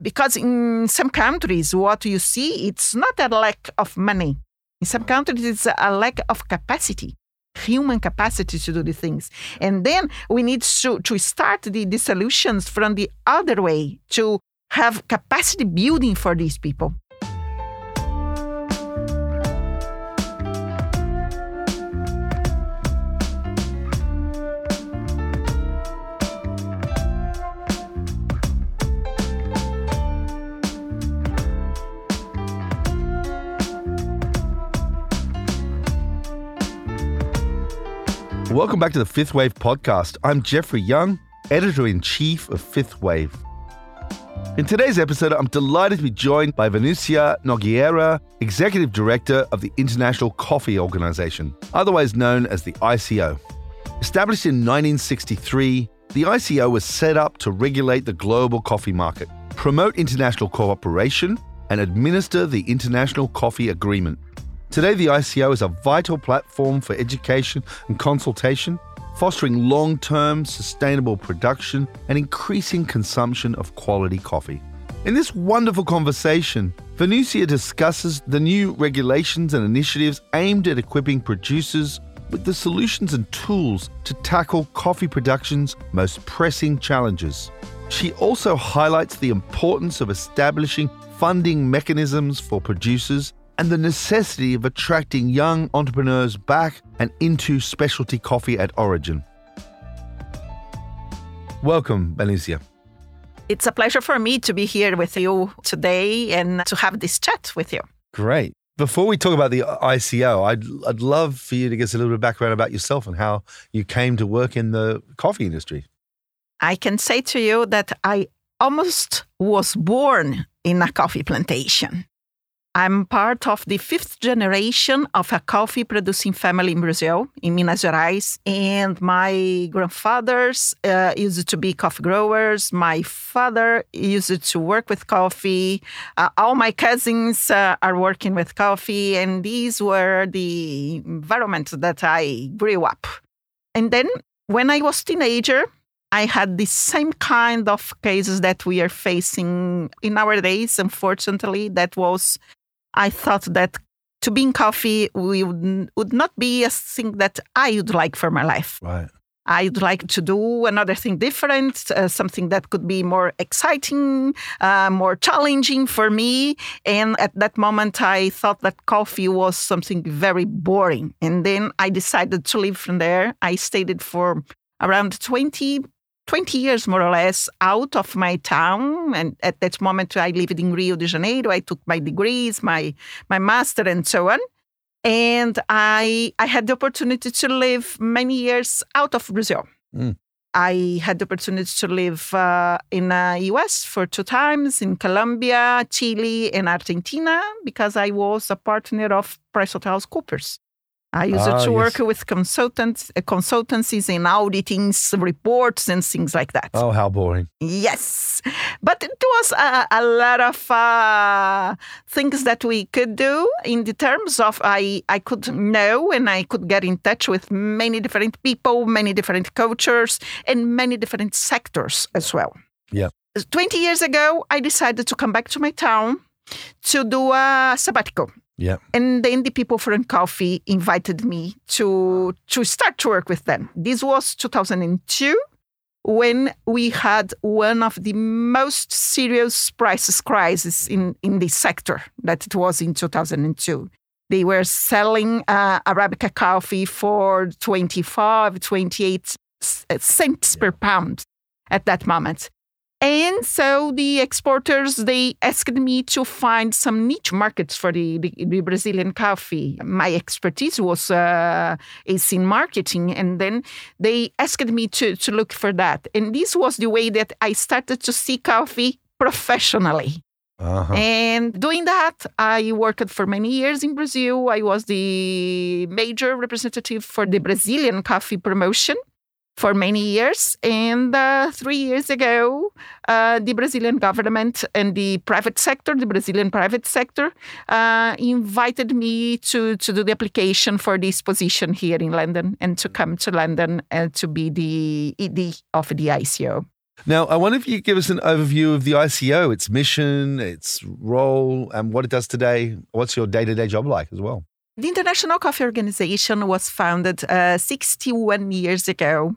Because in some countries, what you see, it's not a lack of money. In some countries, it's a lack of capacity, human capacity to do the things. And then we need to, to start the, the solutions from the other way to have capacity building for these people. Welcome back to the Fifth Wave podcast. I'm Jeffrey Young, editor in chief of Fifth Wave. In today's episode, I'm delighted to be joined by Vanusia Nogueira, executive director of the International Coffee Organization, otherwise known as the ICO. Established in 1963, the ICO was set up to regulate the global coffee market, promote international cooperation, and administer the International Coffee Agreement. Today, the ICO is a vital platform for education and consultation, fostering long term sustainable production and increasing consumption of quality coffee. In this wonderful conversation, Vanusia discusses the new regulations and initiatives aimed at equipping producers with the solutions and tools to tackle coffee production's most pressing challenges. She also highlights the importance of establishing funding mechanisms for producers and the necessity of attracting young entrepreneurs back and into specialty coffee at origin. Welcome, Vanusia. It's a pleasure for me to be here with you today and to have this chat with you. Great. Before we talk about the ICO, I'd, I'd love for you to give us a little bit of background about yourself and how you came to work in the coffee industry. I can say to you that I almost was born in a coffee plantation. I'm part of the fifth generation of a coffee producing family in Brazil, in Minas Gerais. And my grandfathers uh, used to be coffee growers. My father used to work with coffee. Uh, all my cousins uh, are working with coffee. And these were the environment that I grew up. And then when I was teenager, I had the same kind of cases that we are facing in our days, unfortunately. That was I thought that to be in coffee would, would not be a thing that I would like for my life. Right. I'd like to do another thing different, uh, something that could be more exciting, uh, more challenging for me. And at that moment, I thought that coffee was something very boring. And then I decided to leave from there. I stayed for around 20 20 years more or less out of my town and at that moment i lived in rio de janeiro i took my degrees my my master and so on and i i had the opportunity to live many years out of brazil mm. I had the opportunity to live uh, in the US for two times, in Colombia, Chile, and Argentina, because I was a partner of PricewaterhouseCoopers. I used ah, to work yes. with consultants, uh, consultancies in auditing reports and things like that. Oh, how boring! Yes, but it was a, a lot of uh, things that we could do in the terms of I I could know and I could get in touch with many different people, many different cultures, and many different sectors as well. Yeah. Twenty years ago, I decided to come back to my town to do a sabbatical yeah. And then the people from Coffee invited me to to start to work with them. This was 2002 when we had one of the most serious prices crisis in, in the sector that it was in 2002. They were selling uh, Arabica coffee for 25, 28 cents per pound at that moment. And so the exporters, they asked me to find some niche markets for the, the, the Brazilian coffee. My expertise was uh, is in marketing. And then they asked me to, to look for that. And this was the way that I started to see coffee professionally. Uh-huh. And doing that, I worked for many years in Brazil. I was the major representative for the Brazilian coffee promotion for many years. And uh, three years ago, uh, the Brazilian government and the private sector, the Brazilian private sector, uh, invited me to, to do the application for this position here in London and to come to London uh, to be the ED of the ICO. Now, I wonder if you could give us an overview of the ICO, its mission, its role, and what it does today. What's your day to day job like as well? The International Coffee Organization was founded uh, 61 years ago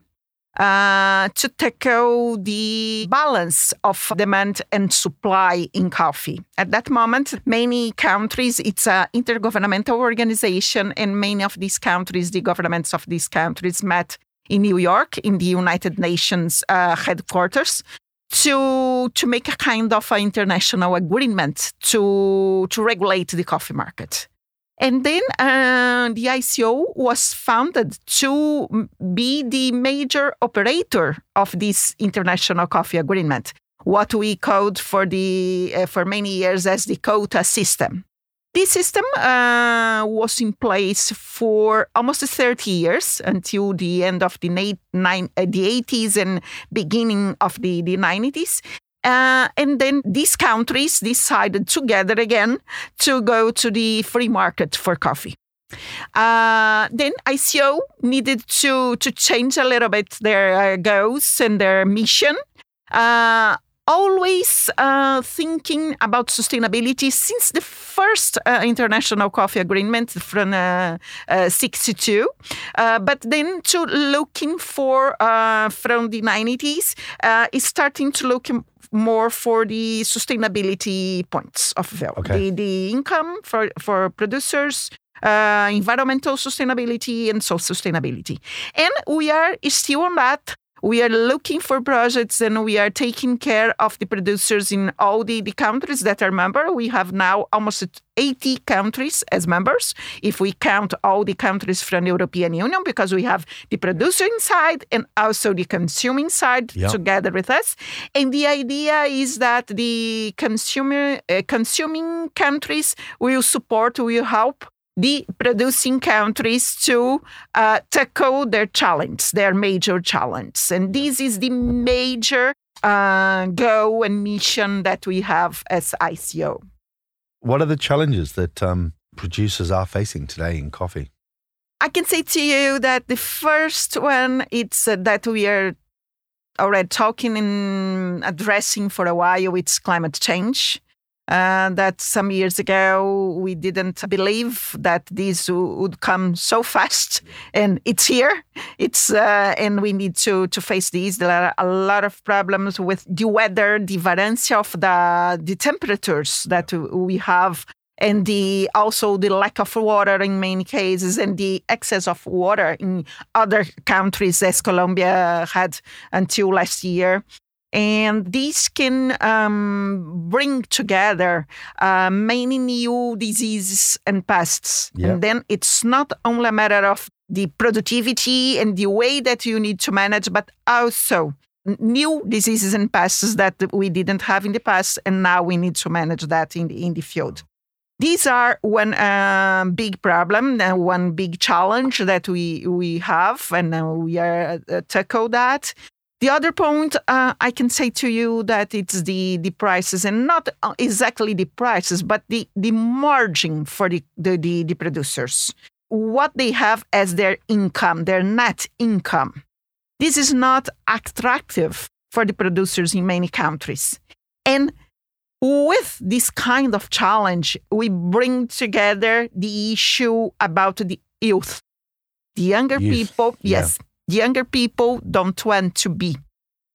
uh, to tackle the balance of demand and supply in coffee. At that moment, many countries, it's an intergovernmental organization, and many of these countries, the governments of these countries met in New York, in the United Nations uh, headquarters, to to make a kind of an international agreement to to regulate the coffee market. And then uh, the ICO was founded to be the major operator of this international coffee agreement, what we called for the uh, for many years as the quota system. This system uh, was in place for almost 30 years until the end of the, nine, uh, the 80s and beginning of the, the 90s. Uh, and then these countries decided together again to go to the free market for coffee. Uh, then ICO needed to, to change a little bit their uh, goals and their mission. Uh, always uh, thinking about sustainability since the first uh, international coffee agreement from uh, 62 but then to looking for from the 90s is starting to look more for the sustainability points of value. Okay. The, the income for, for producers, uh, environmental sustainability and social sustainability. And we are still on that we are looking for projects and we are taking care of the producers in all the, the countries that are member. We have now almost 80 countries as members, if we count all the countries from the European Union, because we have the producing side and also the consuming side yep. together with us. And the idea is that the consumer uh, consuming countries will support, will help the producing countries to uh, tackle their challenge, their major challenge. And this is the major uh, goal and mission that we have as ICO. What are the challenges that um, producers are facing today in coffee? I can say to you that the first one it's uh, that we are already talking and addressing for a while. It's climate change uh, that some years ago we didn't believe that this would come so fast, and it's here. It's uh, and we need to to face these. There are a lot of problems with the weather, the variance of the the temperatures that we have and the also the lack of water in many cases and the excess of water in other countries as Colombia had until last year and these can um, bring together uh, many new diseases and pests. Yeah. And then it's not only a matter of the productivity and the way that you need to manage, but also new diseases and pests that we didn't have in the past, and now we need to manage that in the in the field. These are one uh, big problem, uh, one big challenge that we we have, and uh, we are uh, tackle that. The other point uh, I can say to you that it's the, the prices and not uh, exactly the prices, but the, the margin for the, the, the, the producers. What they have as their income, their net income. This is not attractive for the producers in many countries. And with this kind of challenge, we bring together the issue about the youth. The younger youth. people, yes, yeah younger people don't want to be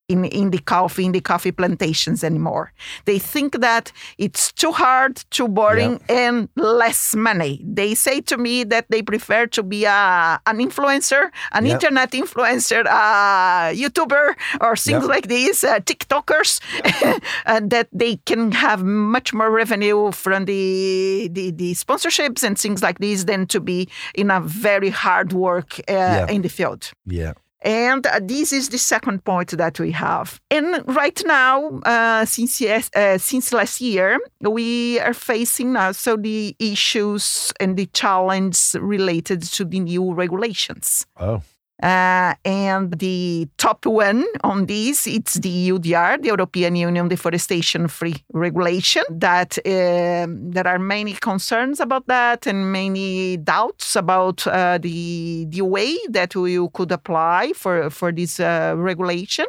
in, in the coffee in the coffee plantations anymore. They think that it's too hard, too boring, and less money. They say to me that they prefer to be a, an influencer, an internet influencer, a YouTuber, or things like these, uh, TikTokers, that they can have much more revenue from the, the, the sponsorships and things like these than to be in a very hard work uh, in the field. Yeah. And uh, this is the second point that we have. And right now, uh, since yes, uh, since last year, we are facing also the issues and the challenge related to the new regulations. Oh. Uh, and the top one on this, it's the EUDR, the European Union Deforestation Free Regulation. That uh, there are many concerns about that and many doubts about uh, the the way that you could apply for for this uh, regulation.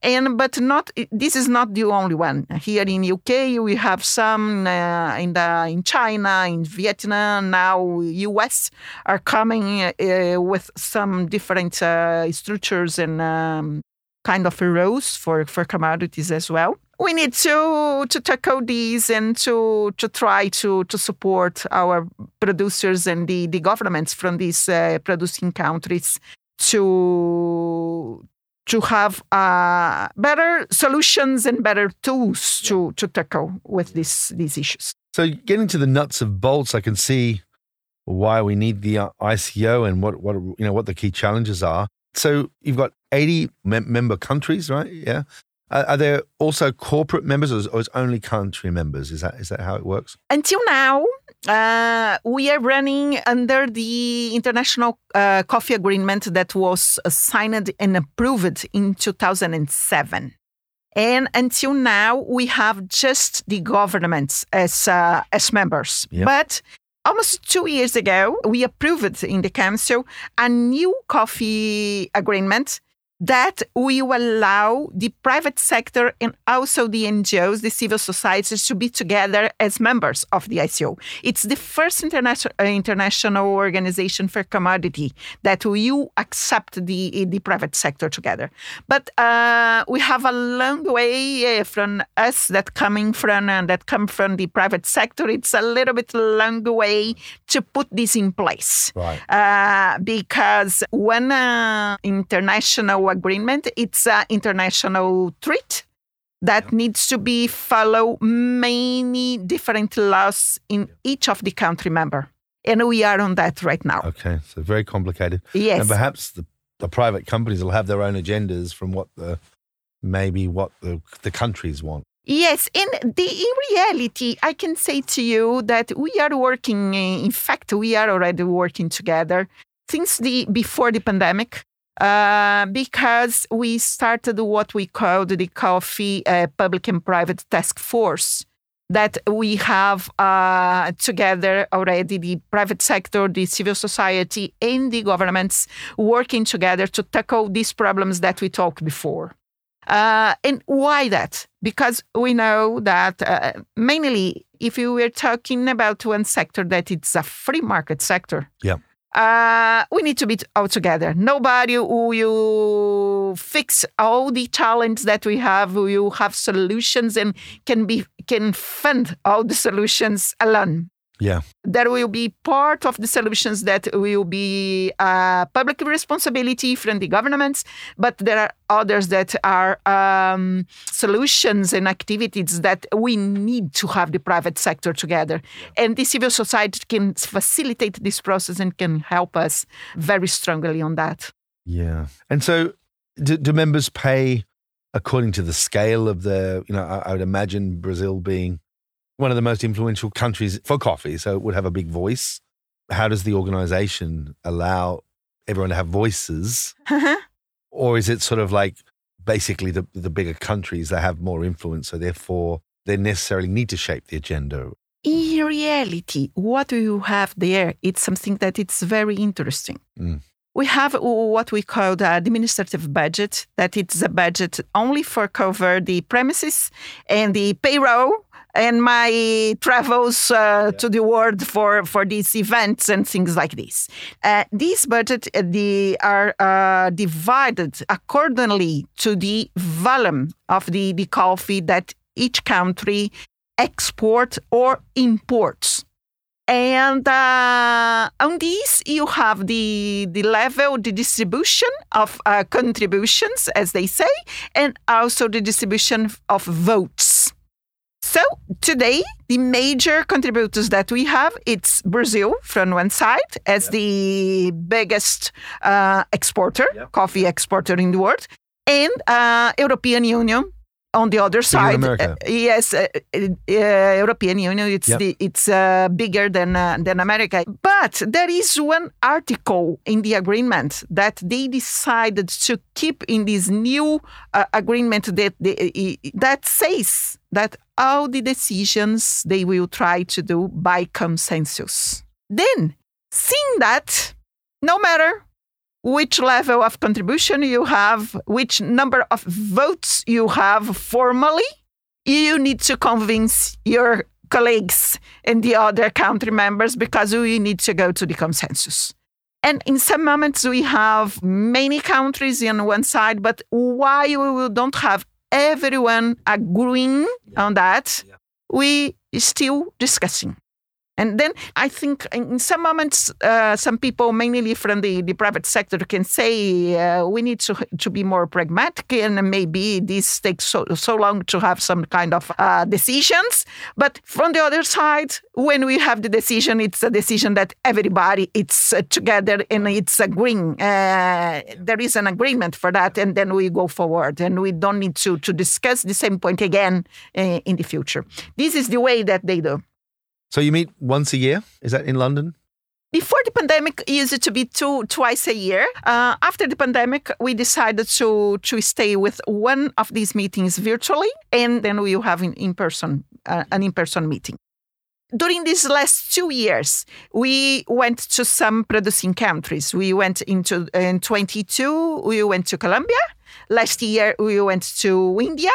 And but not this is not the only one. Here in UK, we have some uh, in the in China, in Vietnam, now US are coming uh, with some different uh, structures and um, kind of rows for for commodities as well. We need to to tackle these and to to try to to support our producers and the the governments from these uh, producing countries to to have uh, better solutions and better tools to, to tackle with this, these issues. So, getting to the nuts of bolts, I can see why we need the uh, ICO and what, what you know what the key challenges are. So, you've got 80 mem- member countries, right? Yeah. Uh, are there also corporate members, or is, or is only country members? Is that is that how it works? Until now, uh, we are running under the international uh, coffee agreement that was signed and approved in 2007. And until now, we have just the governments as uh, as members. But almost two years ago, we approved in the council a new coffee agreement that will allow the private sector and also the NGOs, the civil societies, to be together as members of the ICO. It's the first interna- uh, international organization for commodity that will accept the, the private sector together. But uh, we have a long way uh, from us that coming from uh, that come from the private sector. It's a little bit long way to put this in place, right? Uh, because when uh, agreement. It's an international treaty that yeah. needs to be follow many different laws in each of the country member. And we are on that right now. Okay, so very complicated. Yes. And perhaps the, the private companies will have their own agendas from what the maybe what the, the countries want. Yes, in the in reality, I can say to you that we are working. In fact, we are already working together since the before the pandemic. Uh, because we started what we called the Coffee uh, Public and Private Task Force. That we have uh, together already the private sector, the civil society, and the governments working together to tackle these problems that we talked before. Uh, and why that? Because we know that uh, mainly if you were talking about one sector that it's a free market sector, yeah uh, we need to be all together. Nobody will fix all the challenges that we have. We will have solutions and can be can fund all the solutions alone. Yeah. There will be part of the solutions that will be uh, public responsibility from the governments, but there are others that are um, solutions and activities that we need to have the private sector together. And the civil society can facilitate this process and can help us very strongly on that. Yeah. And so do, do members pay according to the scale of the, you know, I, I would imagine Brazil being one of the most influential countries for coffee, so it would have a big voice. How does the organization allow everyone to have voices? Uh-huh. Or is it sort of like basically the, the bigger countries that have more influence, so therefore they necessarily need to shape the agenda? In reality, what do you have there, it's something that it's very interesting. Mm. We have what we call the administrative budget, that it's a budget only for cover the premises and the payroll and my travels uh, yeah. to the world for, for these events and things like this. Uh, these budget uh, the, are uh, divided accordingly to the volume of the, the coffee that each country exports or imports. And uh, on this, you have the, the level, the distribution of uh, contributions, as they say, and also the distribution of votes. So today, the major contributors that we have, it's Brazil from one side as yep. the biggest uh, exporter, yep. coffee exporter in the world, and uh, European Union on the other side, uh, yes, uh, uh, European Union, it's Yep. the, it's uh, bigger than uh, than America. But there is one article in the agreement that they decided to keep in this new uh, agreement that they, that says that all the decisions they will try to do by consensus. Then, seeing that, no matter which level of contribution you have, which number of votes you have formally, you need to convince your colleagues and the other country members because we need to go to the consensus. And in some moments, we have many countries on one side, but why we don't have everyone agreeing on that, we still discussing. And then I think in some moments, uh, some people, mainly from the, the private sector, can say uh, we need to to be more pragmatic, and maybe this takes so, so long to have some kind of uh, decisions. But from the other side, when we have the decision, it's a decision that everybody it's uh, together and it's agreeing. Uh, there is an agreement for that, and then we go forward, and we don't need to to discuss the same point again uh, in the future. This is the way that they do. So you meet once a year? Is that in London? Before the pandemic, it used to be two twice a year. Uh, after the pandemic, we decided to to stay with one of these meetings virtually, and then we will have an in person uh, an in person meeting. During these last two years, we went to some producing countries. We went into in 22. We went to Colombia. Last year, we went to India.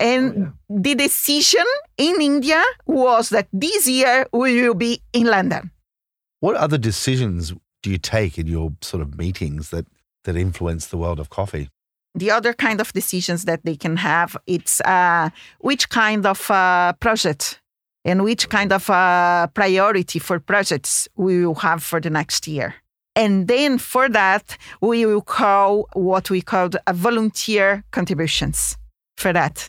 And the decision in India was that this year we will be in London. What other decisions do you take in your sort of meetings that, that influence the world of coffee? The other kind of decisions that they can have, it's uh, which kind of uh, project and which kind of uh, priority for projects we will have for the next year. And then for that, we will call what we call a volunteer contributions for that.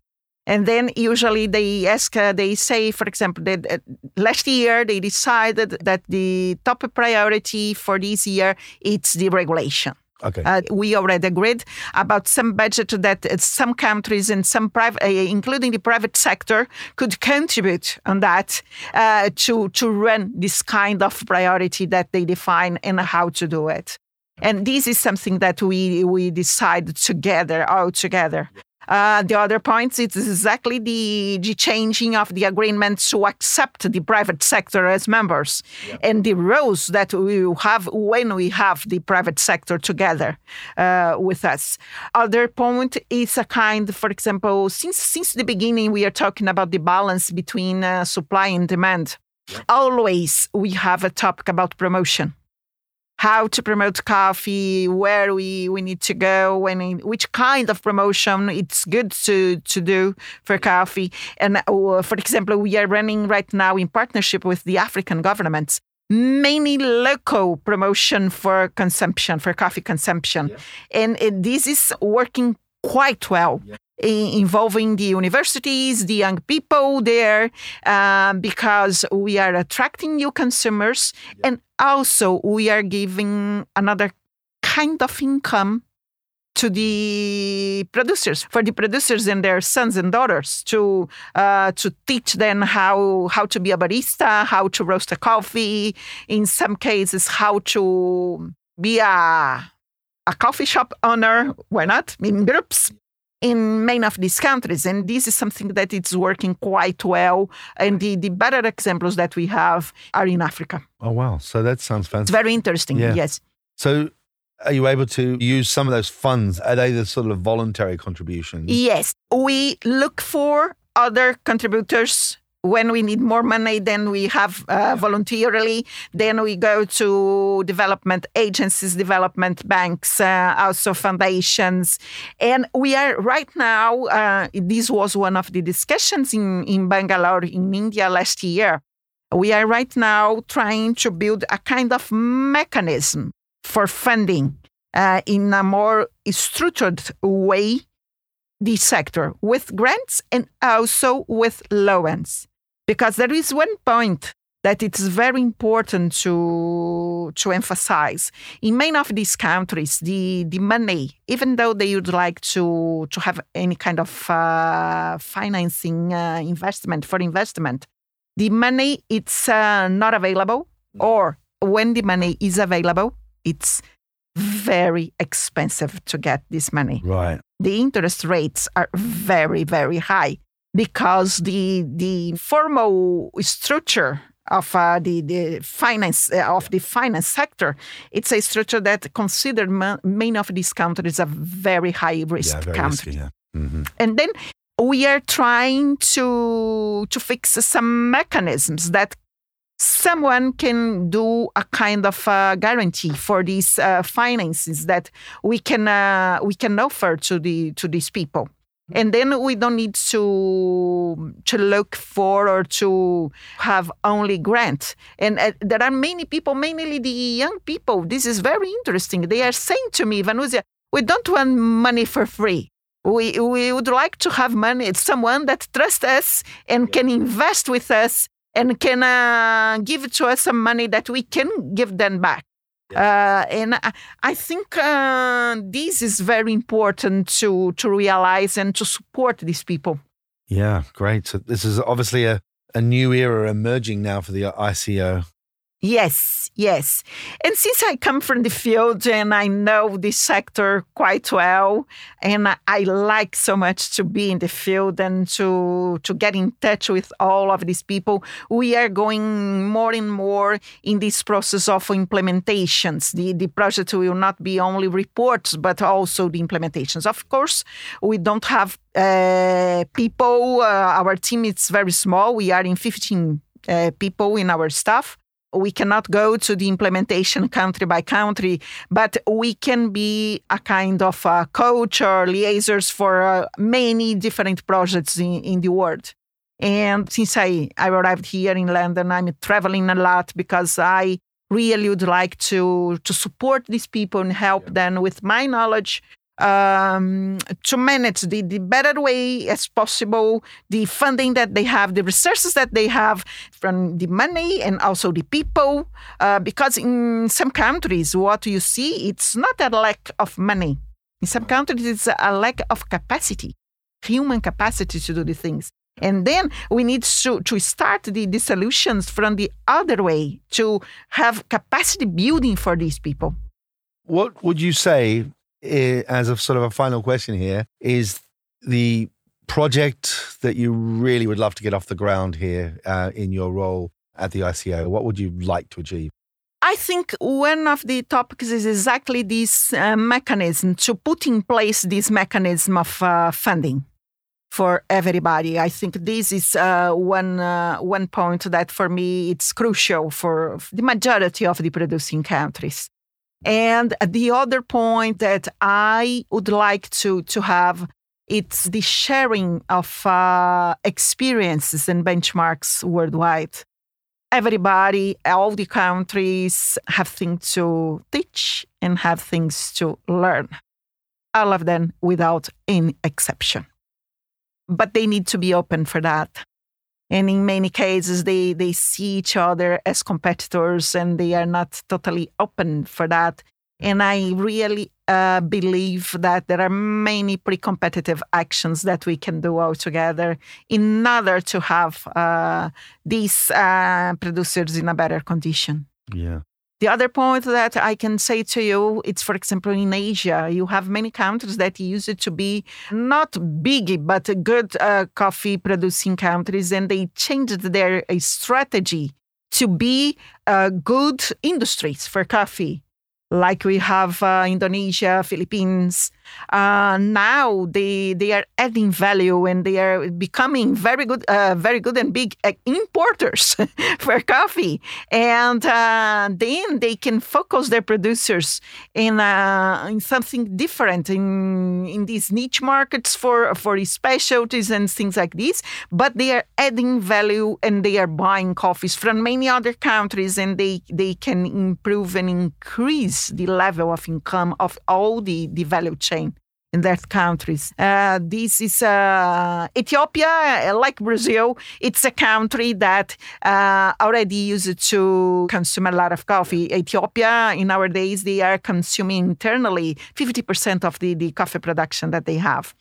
And then usually they ask, uh, they say, for example, that uh, last year they decided that the top priority for this year it's the regulation. Okay. Uh, we already agreed about some budget that uh, some countries and some private, uh, including the private sector, could contribute on that uh, to to run this kind of priority that they define and how to do it. And this is something that we we decide together, all together. Uh, the other points, it's exactly the, the changing of the agreement to accept the private sector as members and the roles that we have when we have the private sector together uh, with us. Other point is a kind, for example, since since the beginning we are talking about the balance between uh, supply and demand. Always we have a topic about promotion how to promote coffee, where we, we need to go, when which kind of promotion it's good to, to do for coffee. And uh, for example, we are running right now in partnership with the African governments mainly local promotion for consumption, for coffee consumption. Yeah. And, and this is working quite well. Yeah involving the universities, the young people there, um, because we are attracting new consumers yeah. and also we are giving another kind of income to the producers for the producers and their sons and daughters to uh, to teach them how how to be a barista how to roast a coffee in some cases how to be a a coffee shop owner why not in groups in many of these countries. And this is something that is working quite well. And the, the better examples that we have are in Africa. Oh, wow. So that sounds fantastic. It's very interesting. Yeah. Yes. So are you able to use some of those funds? Are they the sort of voluntary contributions? Yes. We look for other contributors when we need more money, then we have uh, voluntarily. Then we go to development agencies, development banks, uh, also foundations. And we are right now, uh, this was one of the discussions in, in Bangalore, in India last year. We are right now trying to build a kind of mechanism for funding uh, in a more structured way the sector with grants and also with loans because there is one point that it's very important to to emphasize. In many of these countries, the the money, even though they would like to to have any kind of uh, financing uh, investment for investment, the money it's uh, not available, mm. or when the money is available, it's very expensive to get this money. Right. The interest rates are very very high because the the formal structure of uh, the, the finance uh, of the finance sector, it's a structure that considered many of these countries a very high risk yeah, very country. Risky, yeah. mm-hmm. And then we are trying to to fix some mechanisms that someone can do a kind of uh, guarantee for these uh, finances that we can uh, we can offer to the to these people and then we don't need to to look for or to have only grant. And uh, there are many people mainly the young people this is very interesting. They are saying to me Vanusia we don't want money for free. We we would like to have money it's someone that trusts us and can invest with us and can uh, give to us some money that we can give them back uh, and I, I think uh, this is very important to to realize and to support these people. Yeah, great. So this is obviously a, a new era emerging now for the ICO. Yes, yes. And since I come from the field and I know this sector quite well, and I like so much to be in the field and to to get in touch with all of these people, we are going more and more in this process of implementations. The the project will not be only reports, but also the implementations. Of course, we don't have uh, people. Uh, our team is very small. We are in 15 uh, people in our staff we cannot go to the implementation country by country, but we can be a kind of a coach or liaisons for uh, many different projects in, in the world. And since I, I arrived here in London, I'm traveling a lot because I really would like to to support these people and help yeah. them with my knowledge um, to manage the, the better way as possible the funding that they have, the resources that they have from the money and also the people. Uh, because in some countries, what you see, it's not a lack of money. In some countries, it's a lack of capacity, human capacity to do the things. And then we need to, to start the, the solutions from the other way to have capacity building for these people. What would you say as a sort of a final question here, is the project that you really would love to get off the ground here uh, in your role at the ICO? What would you like to achieve? I think one of the topics is exactly this uh, mechanism to put in place this mechanism of uh, funding for everybody. I think this is uh, one uh, one point that for me it's crucial for the majority of the producing countries. And the other point that I would like to, to have it's the sharing of uh, experiences and benchmarks worldwide. Everybody, all the countries have things to teach and have things to learn. All of them without any exception. But they need to be open for that and in many cases they they see each other as competitors and they are not totally open for that. And i really uh, believe that there are many pre-competitive actions that we can do all together in order to have uh, these uh, producers in a better condition. Yeah the other point that I can say to you, it's for example in Asia, you have many countries that used to be not big but good uh, coffee producing countries, and they changed their uh, strategy to be uh, good industries for coffee like we have uh, Indonesia, Philippines. Uh, now they they are adding value and they are becoming very good, uh, very good and big uh, importers for coffee. And uh, then they can focus their producers in uh, in something different in in these niche markets for for specialties and things like this. But they are adding value and they are buying coffees from many other countries and they they can improve and increase the level of income of all the, the value chain. In that countries. Uh, this is uh, Ethiopia, uh, like Brazil. It's a country that uh, already used to consume a lot of coffee. Ethiopia, in our days, they are consuming internally 50% of the, the coffee production that they have.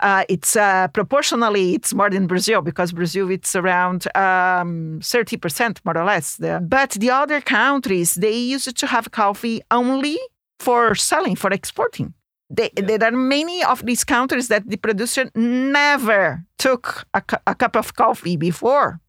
Uh, it's uh, proportionally it's more than Brazil because Brazil it's around um, 30% more or less. But the other countries they used to have coffee only for selling for exporting. They, yeah. There are many of these countries that the producer never took a, a cup of coffee before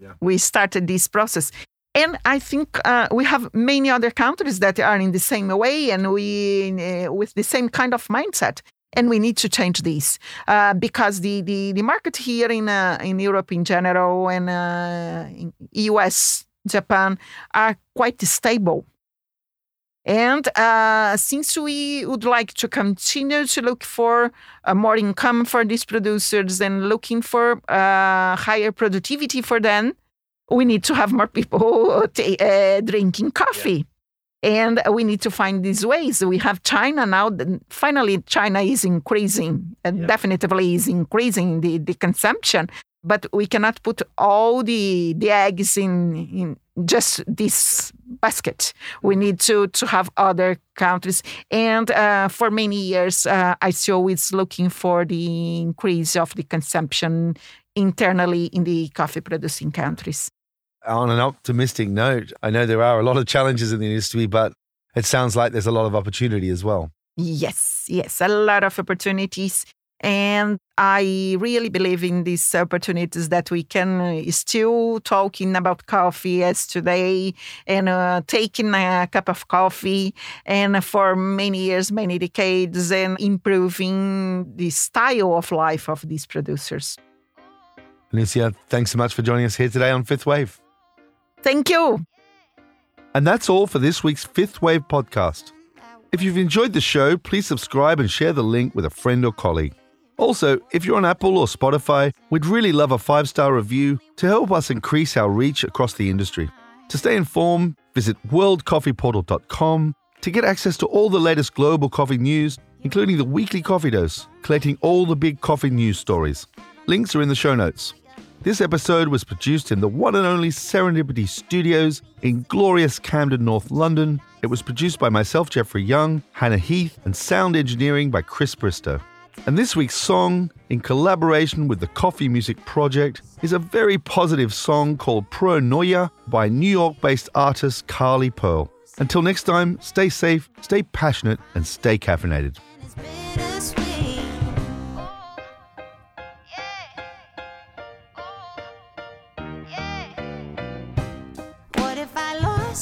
yeah. we started this process. And I think uh, we have many other countries that are in the same way and we uh, with the same kind of mindset. And we need to change this uh, because the, the, the market here in uh, in Europe in general and uh, in US, Japan are quite stable and uh, since we would like to continue to look for uh, more income for these producers and looking for uh, higher productivity for them, we need to have more people t- uh, drinking coffee. Yeah. And we need to find these ways. We have China now. Finally, China is increasing, yeah. definitely is increasing the, the consumption but we cannot put all the the eggs in in just this basket. We need to to have other countries. And uh, for many years, uh, ICO is looking for the increase of the consumption internally in the coffee producing countries. On an optimistic note, I know there are a lot of challenges in the industry, but it sounds like there's a lot of opportunity as well. Yes, yes, a lot of opportunities. And I really believe in these opportunities that we can uh, still talking about coffee as today and uh, taking a cup of coffee and for many years, many decades, and improving the style of life of these producers. Alicia, thanks so much for joining us here today on Fifth Wave. Thank you. And that's all for this week's Fifth Wave podcast. If you've enjoyed the show, please subscribe and share the link with a friend or colleague. Also, if you're on Apple or Spotify, we'd really love a five star review to help us increase our reach across the industry. To stay informed, visit worldcoffeeportal.com to get access to all the latest global coffee news, including the weekly coffee dose, collecting all the big coffee news stories. Links are in the show notes. This episode was produced in the one and only Serendipity Studios in glorious Camden, North London. It was produced by myself, Jeffrey Young, Hannah Heath, and sound engineering by Chris Bristow. And this week's song, in collaboration with the Coffee Music Project, is a very positive song called Pronoia by New York based artist Carly Pearl. Until next time, stay safe, stay passionate, and stay caffeinated.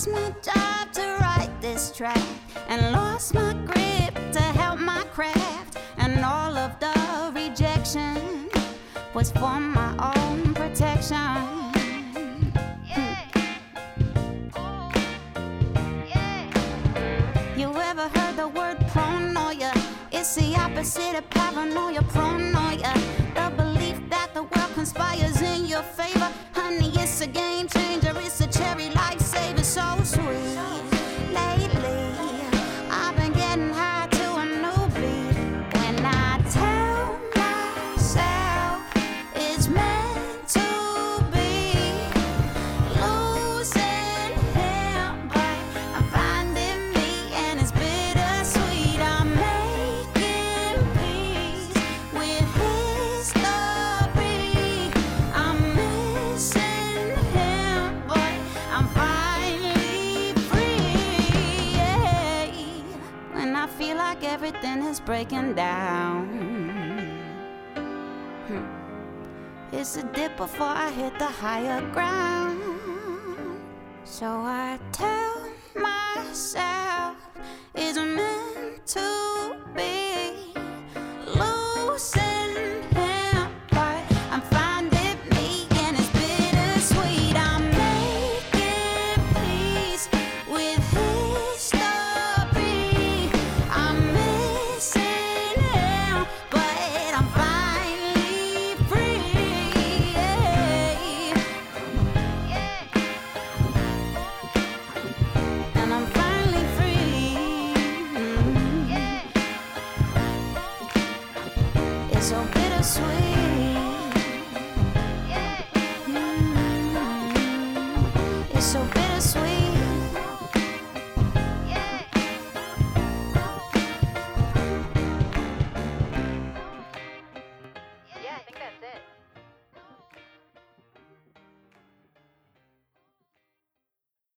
my job to write this track and lost my was for my own protection. You ever heard the word pronoia? It's the opposite of paranoia, pronoia. The belief that the world conspires in your favor. Honey, it's a game changer, is breaking down. Hmm. It's a dip before I hit the higher ground. So I tell myself it's meant to